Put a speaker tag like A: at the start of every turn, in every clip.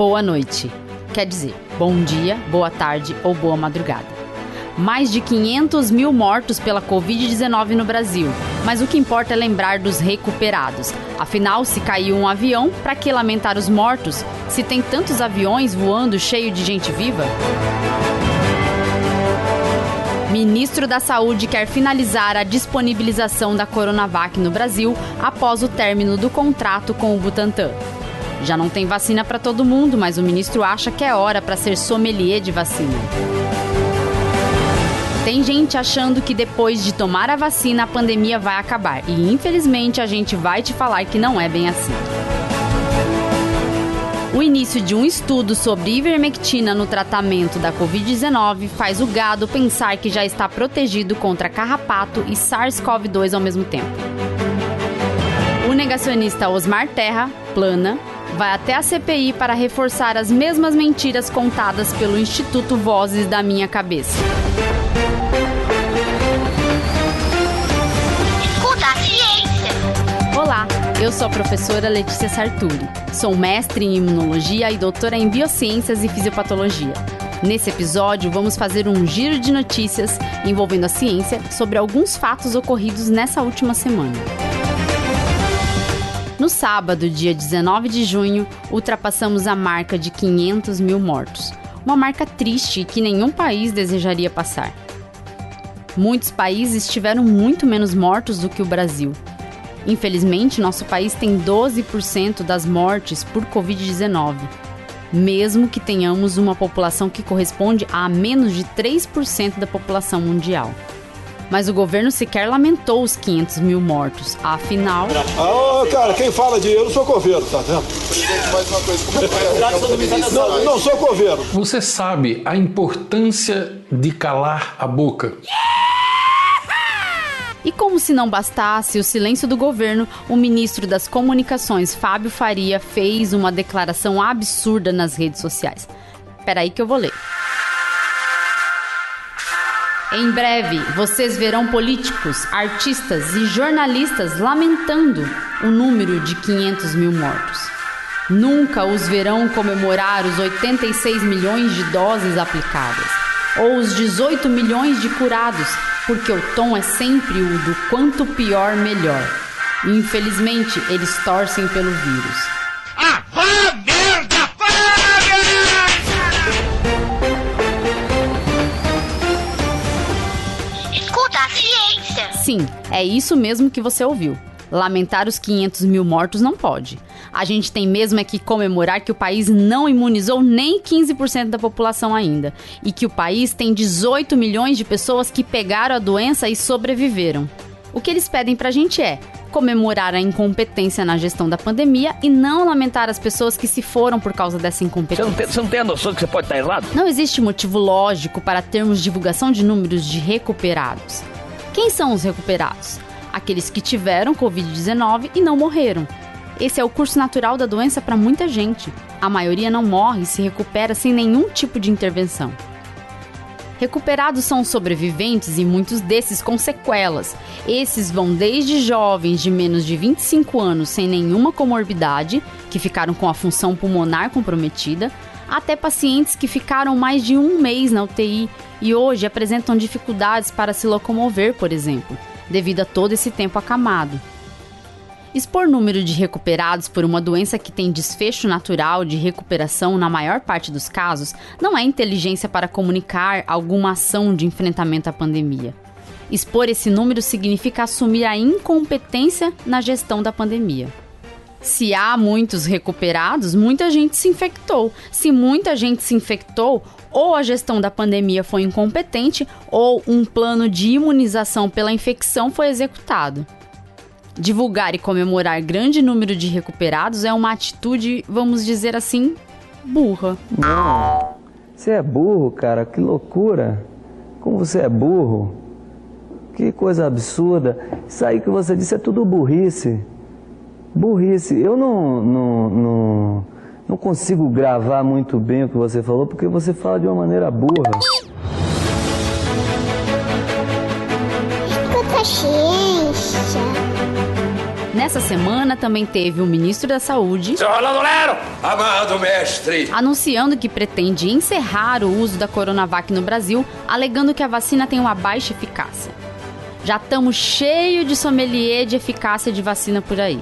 A: boa noite. Quer dizer, bom dia, boa tarde ou boa madrugada. Mais de 500 mil mortos pela Covid-19 no Brasil. Mas o que importa é lembrar dos recuperados. Afinal, se caiu um avião, para que lamentar os mortos? Se tem tantos aviões voando cheio de gente viva? Ministro da Saúde quer finalizar a disponibilização da Coronavac no Brasil após o término do contrato com o Butantan. Já não tem vacina para todo mundo, mas o ministro acha que é hora para ser sommelier de vacina. Tem gente achando que depois de tomar a vacina a pandemia vai acabar. E infelizmente a gente vai te falar que não é bem assim. O início de um estudo sobre ivermectina no tratamento da Covid-19 faz o gado pensar que já está protegido contra carrapato e SARS-CoV-2 ao mesmo tempo. O negacionista Osmar Terra, plana, vai até a CPI para reforçar as mesmas mentiras contadas pelo Instituto Vozes da Minha Cabeça.
B: Escuta a ciência.
A: Olá, eu sou a professora Letícia Sarturi. Sou mestre em imunologia e doutora em biociências e fisiopatologia. Nesse episódio, vamos fazer um giro de notícias envolvendo a ciência sobre alguns fatos ocorridos nessa última semana. No sábado, dia 19 de junho, ultrapassamos a marca de 500 mil mortos. Uma marca triste que nenhum país desejaria passar. Muitos países tiveram muito menos mortos do que o Brasil. Infelizmente, nosso país tem 12% das mortes por Covid-19, mesmo que tenhamos uma população que corresponde a menos de 3% da população mundial. Mas o governo sequer lamentou os 500 mil mortos. Afinal.
C: Ah, cara, quem fala de eu não sou coveiro, tá vendo?
D: Mais uma coisa, como
C: Não, não sou coveiro.
E: Você sabe a importância de calar a boca?
A: E como se não bastasse o silêncio do governo, o ministro das Comunicações, Fábio Faria, fez uma declaração absurda nas redes sociais. Peraí que eu vou ler. Em breve, vocês verão políticos, artistas e jornalistas lamentando o número de 500 mil mortos. Nunca os verão comemorar os 86 milhões de doses aplicadas ou os 18 milhões de curados, porque o tom é sempre o do quanto pior, melhor. Infelizmente, eles torcem pelo vírus. Sim, é isso mesmo que você ouviu. Lamentar os 500 mil mortos não pode. A gente tem mesmo é que comemorar que o país não imunizou nem 15% da população ainda. E que o país tem 18 milhões de pessoas que pegaram a doença e sobreviveram. O que eles pedem pra gente é comemorar a incompetência na gestão da pandemia e não lamentar as pessoas que se foram por causa dessa
F: Você
A: incompetência.
F: não, tem, você não tem a noção que você pode estar errado?
A: Não existe motivo lógico para termos divulgação de números de recuperados. Quem são os recuperados? Aqueles que tiveram Covid-19 e não morreram. Esse é o curso natural da doença para muita gente. A maioria não morre e se recupera sem nenhum tipo de intervenção. Recuperados são sobreviventes e muitos desses com sequelas. Esses vão desde jovens de menos de 25 anos sem nenhuma comorbidade, que ficaram com a função pulmonar comprometida, até pacientes que ficaram mais de um mês na UTI e hoje apresentam dificuldades para se locomover, por exemplo, devido a todo esse tempo acamado. Expor número de recuperados por uma doença que tem desfecho natural de recuperação na maior parte dos casos não é inteligência para comunicar alguma ação de enfrentamento à pandemia. Expor esse número significa assumir a incompetência na gestão da pandemia. Se há muitos recuperados, muita gente se infectou. Se muita gente se infectou, ou a gestão da pandemia foi incompetente, ou um plano de imunização pela infecção foi executado. Divulgar e comemorar grande número de recuperados é uma atitude, vamos dizer assim, burra.
G: Não. Você é burro, cara, que loucura. Como você é burro. Que coisa absurda. Isso aí que você disse é tudo burrice. Burrice. Eu não, não, não, não consigo gravar muito bem o que você falou, porque você fala de uma maneira burra.
B: Escuta ciência.
A: Nessa semana também teve o ministro da Saúde,
F: Seu Rolando Lero, amado mestre.
A: anunciando que pretende encerrar o uso da Coronavac no Brasil, alegando que a vacina tem uma baixa eficácia. Já estamos cheio de sommelier de eficácia de vacina por aí.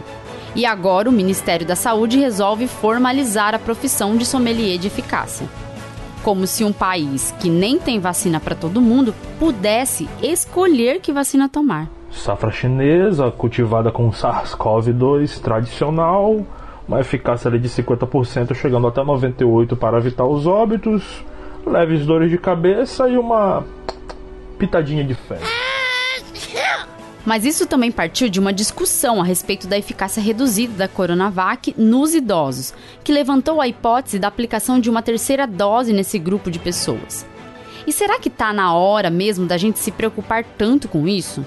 A: E agora o Ministério da Saúde resolve formalizar a profissão de sommelier de eficácia. Como se um país que nem tem vacina para todo mundo pudesse escolher que vacina tomar.
H: Safra chinesa, cultivada com SARS-CoV-2 tradicional, uma eficácia de 50%, chegando até 98% para evitar os óbitos, leves dores de cabeça e uma pitadinha de fé.
A: Mas isso também partiu de uma discussão a respeito da eficácia reduzida da Coronavac nos idosos, que levantou a hipótese da aplicação de uma terceira dose nesse grupo de pessoas. E será que está na hora mesmo da gente se preocupar tanto com isso?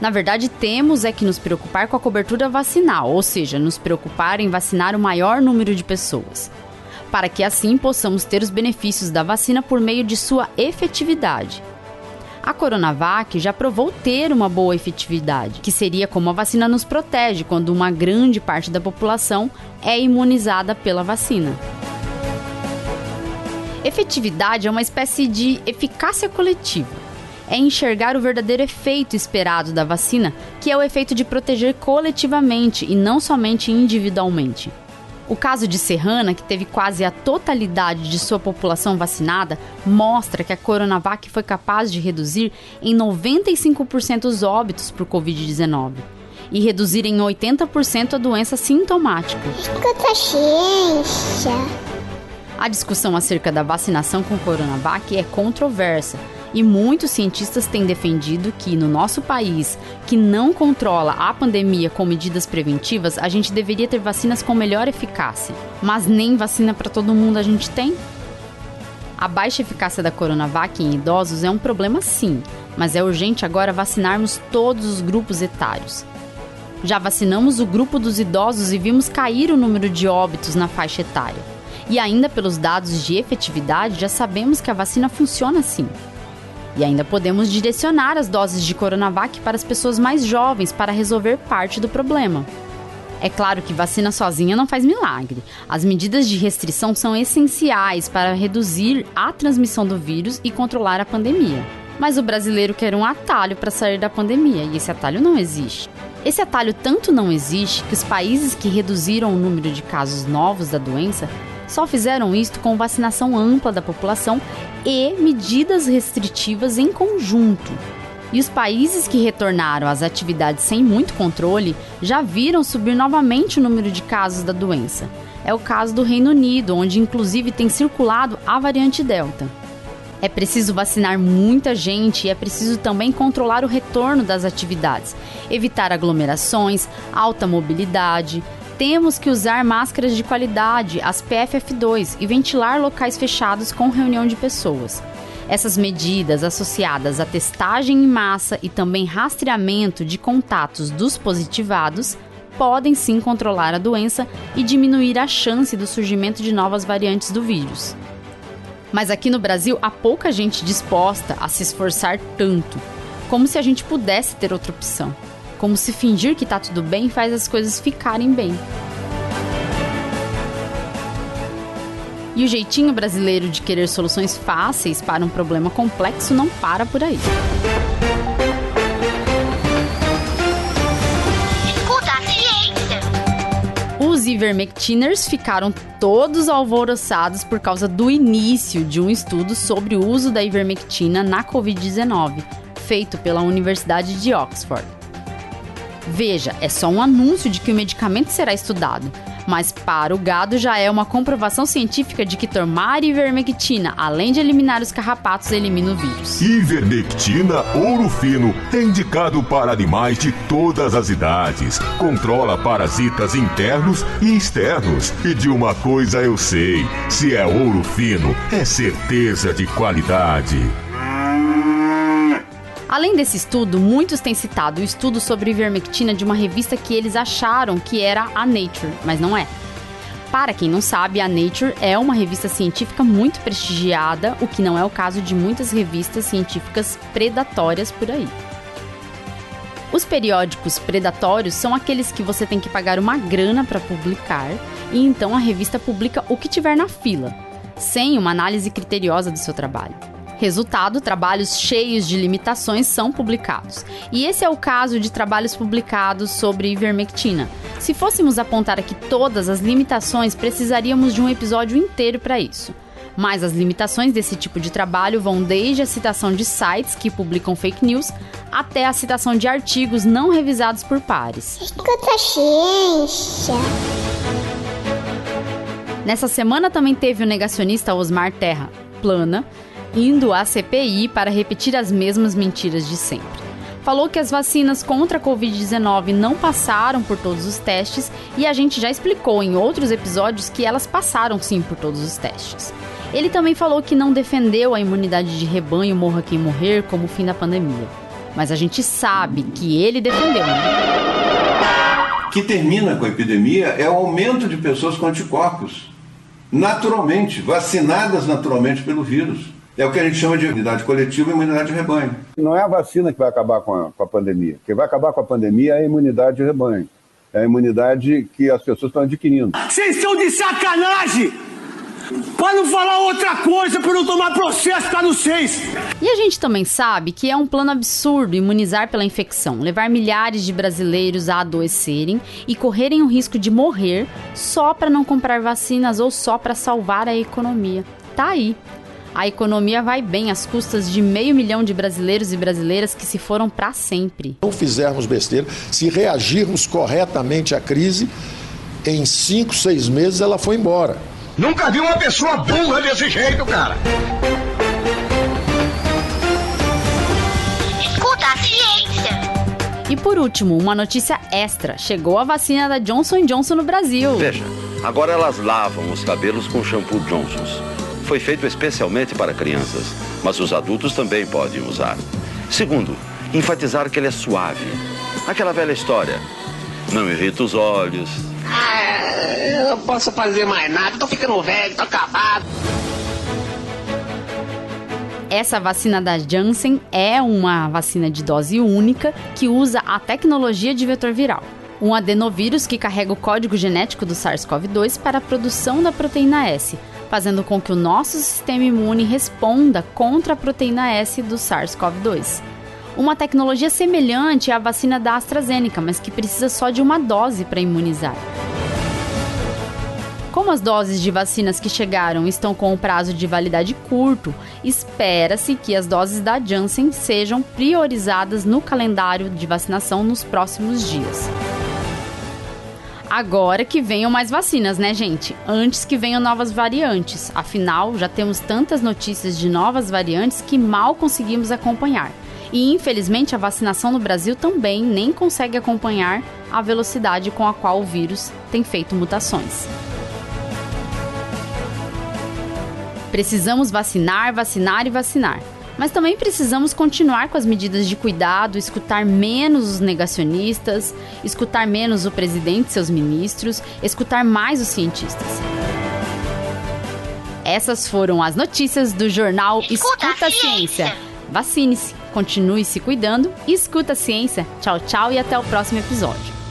A: Na verdade, temos é que nos preocupar com a cobertura vacinal, ou seja, nos preocupar em vacinar o maior número de pessoas, para que assim possamos ter os benefícios da vacina por meio de sua efetividade. A Coronavac já provou ter uma boa efetividade, que seria como a vacina nos protege quando uma grande parte da população é imunizada pela vacina. Efetividade é uma espécie de eficácia coletiva. É enxergar o verdadeiro efeito esperado da vacina, que é o efeito de proteger coletivamente e não somente individualmente. O caso de Serrana, que teve quase a totalidade de sua população vacinada, mostra que a Coronavac foi capaz de reduzir em 95% os óbitos por Covid-19 e reduzir em 80% a doença sintomática.
B: Escuta ciência.
A: A discussão acerca da vacinação com Coronavac é controversa e muitos cientistas têm defendido que no nosso país, que não controla a pandemia com medidas preventivas, a gente deveria ter vacinas com melhor eficácia. Mas nem vacina para todo mundo a gente tem. A baixa eficácia da Coronavac em idosos é um problema sim, mas é urgente agora vacinarmos todos os grupos etários. Já vacinamos o grupo dos idosos e vimos cair o número de óbitos na faixa etária. E ainda pelos dados de efetividade, já sabemos que a vacina funciona assim. E ainda podemos direcionar as doses de Coronavac para as pessoas mais jovens para resolver parte do problema. É claro que vacina sozinha não faz milagre. As medidas de restrição são essenciais para reduzir a transmissão do vírus e controlar a pandemia. Mas o brasileiro quer um atalho para sair da pandemia e esse atalho não existe. Esse atalho tanto não existe que os países que reduziram o número de casos novos da doença só fizeram isto com vacinação ampla da população e medidas restritivas em conjunto. E os países que retornaram às atividades sem muito controle já viram subir novamente o número de casos da doença. É o caso do Reino Unido, onde inclusive tem circulado a variante Delta. É preciso vacinar muita gente e é preciso também controlar o retorno das atividades, evitar aglomerações, alta mobilidade, temos que usar máscaras de qualidade, as PFF2, e ventilar locais fechados com reunião de pessoas. Essas medidas associadas à testagem em massa e também rastreamento de contatos dos positivados podem sim controlar a doença e diminuir a chance do surgimento de novas variantes do vírus. Mas aqui no Brasil há pouca gente disposta a se esforçar tanto, como se a gente pudesse ter outra opção como se fingir que tá tudo bem faz as coisas ficarem bem. E o jeitinho brasileiro de querer soluções fáceis para um problema complexo não para por aí. Os ivermectiners ficaram todos alvoroçados por causa do início de um estudo sobre o uso da ivermectina na Covid-19, feito pela Universidade de Oxford. Veja, é só um anúncio de que o medicamento será estudado. Mas para o gado já é uma comprovação científica de que tomar ivermectina, além de eliminar os carrapatos, elimina o vírus.
I: Ivermectina ouro fino é indicado para animais de todas as idades. Controla parasitas internos e externos. E de uma coisa eu sei: se é ouro fino, é certeza de qualidade.
A: Além desse estudo, muitos têm citado o estudo sobre ivermectina de uma revista que eles acharam que era a Nature, mas não é. Para quem não sabe, a Nature é uma revista científica muito prestigiada, o que não é o caso de muitas revistas científicas predatórias por aí. Os periódicos predatórios são aqueles que você tem que pagar uma grana para publicar e então a revista publica o que tiver na fila, sem uma análise criteriosa do seu trabalho. Resultado, trabalhos cheios de limitações são publicados. E esse é o caso de trabalhos publicados sobre ivermectina. Se fôssemos apontar aqui todas as limitações, precisaríamos de um episódio inteiro para isso. Mas as limitações desse tipo de trabalho vão desde a citação de sites que publicam fake news até a citação de artigos não revisados por pares.
B: Escuta ciência.
A: Nessa semana também teve o negacionista Osmar Terra Plana indo à CPI para repetir as mesmas mentiras de sempre. Falou que as vacinas contra a Covid-19 não passaram por todos os testes e a gente já explicou em outros episódios que elas passaram sim por todos os testes. Ele também falou que não defendeu a imunidade de rebanho morra quem morrer como fim da pandemia. Mas a gente sabe que ele defendeu, né?
J: Que termina com a epidemia é o aumento de pessoas com anticorpos. Naturalmente, vacinadas naturalmente pelo vírus. É o que a gente chama de imunidade coletiva e imunidade de rebanho.
K: Não é a vacina que vai acabar com a, com a pandemia. Quem vai acabar com a pandemia é a imunidade de rebanho. É a imunidade que as pessoas estão adquirindo.
L: Vocês estão de sacanagem! Para não falar outra coisa, para não tomar processo para vocês.
A: E a gente também sabe que é um plano absurdo imunizar pela infecção, levar milhares de brasileiros a adoecerem e correrem o risco de morrer só para não comprar vacinas ou só para salvar a economia. Tá aí. A economia vai bem às custas de meio milhão de brasileiros e brasileiras que se foram para sempre.
M: Não fizermos besteira, se reagirmos corretamente à crise, em cinco, seis meses ela foi embora.
L: Nunca vi uma pessoa burra desse jeito, cara.
B: Escuta a ciência.
A: E por último, uma notícia extra: chegou a vacina da Johnson Johnson no Brasil.
F: Veja, agora elas lavam os cabelos com shampoo Johnson's. Foi feito especialmente para crianças, mas os adultos também podem usar. Segundo, enfatizar que ele é suave. Aquela velha história. Não irrita os olhos,
L: Ah, eu não posso fazer mais nada, tô ficando velho, tô acabado.
A: Essa vacina da Janssen é uma vacina de dose única que usa a tecnologia de vetor viral. Um adenovírus que carrega o código genético do SARS-CoV-2 para a produção da proteína S, fazendo com que o nosso sistema imune responda contra a proteína S do SARS-CoV-2. Uma tecnologia semelhante à vacina da AstraZeneca, mas que precisa só de uma dose para imunizar. Como as doses de vacinas que chegaram estão com o prazo de validade curto, espera-se que as doses da Janssen sejam priorizadas no calendário de vacinação nos próximos dias. Agora que venham mais vacinas, né, gente? Antes que venham novas variantes. Afinal, já temos tantas notícias de novas variantes que mal conseguimos acompanhar. E infelizmente a vacinação no Brasil também nem consegue acompanhar a velocidade com a qual o vírus tem feito mutações. Precisamos vacinar, vacinar e vacinar. Mas também precisamos continuar com as medidas de cuidado, escutar menos os negacionistas, escutar menos o presidente e seus ministros, escutar mais os cientistas. Essas foram as notícias do jornal Escuta, escuta a Ciência. Ciência. Vacine-se, continue se cuidando e escuta a ciência. Tchau, tchau e até o próximo episódio.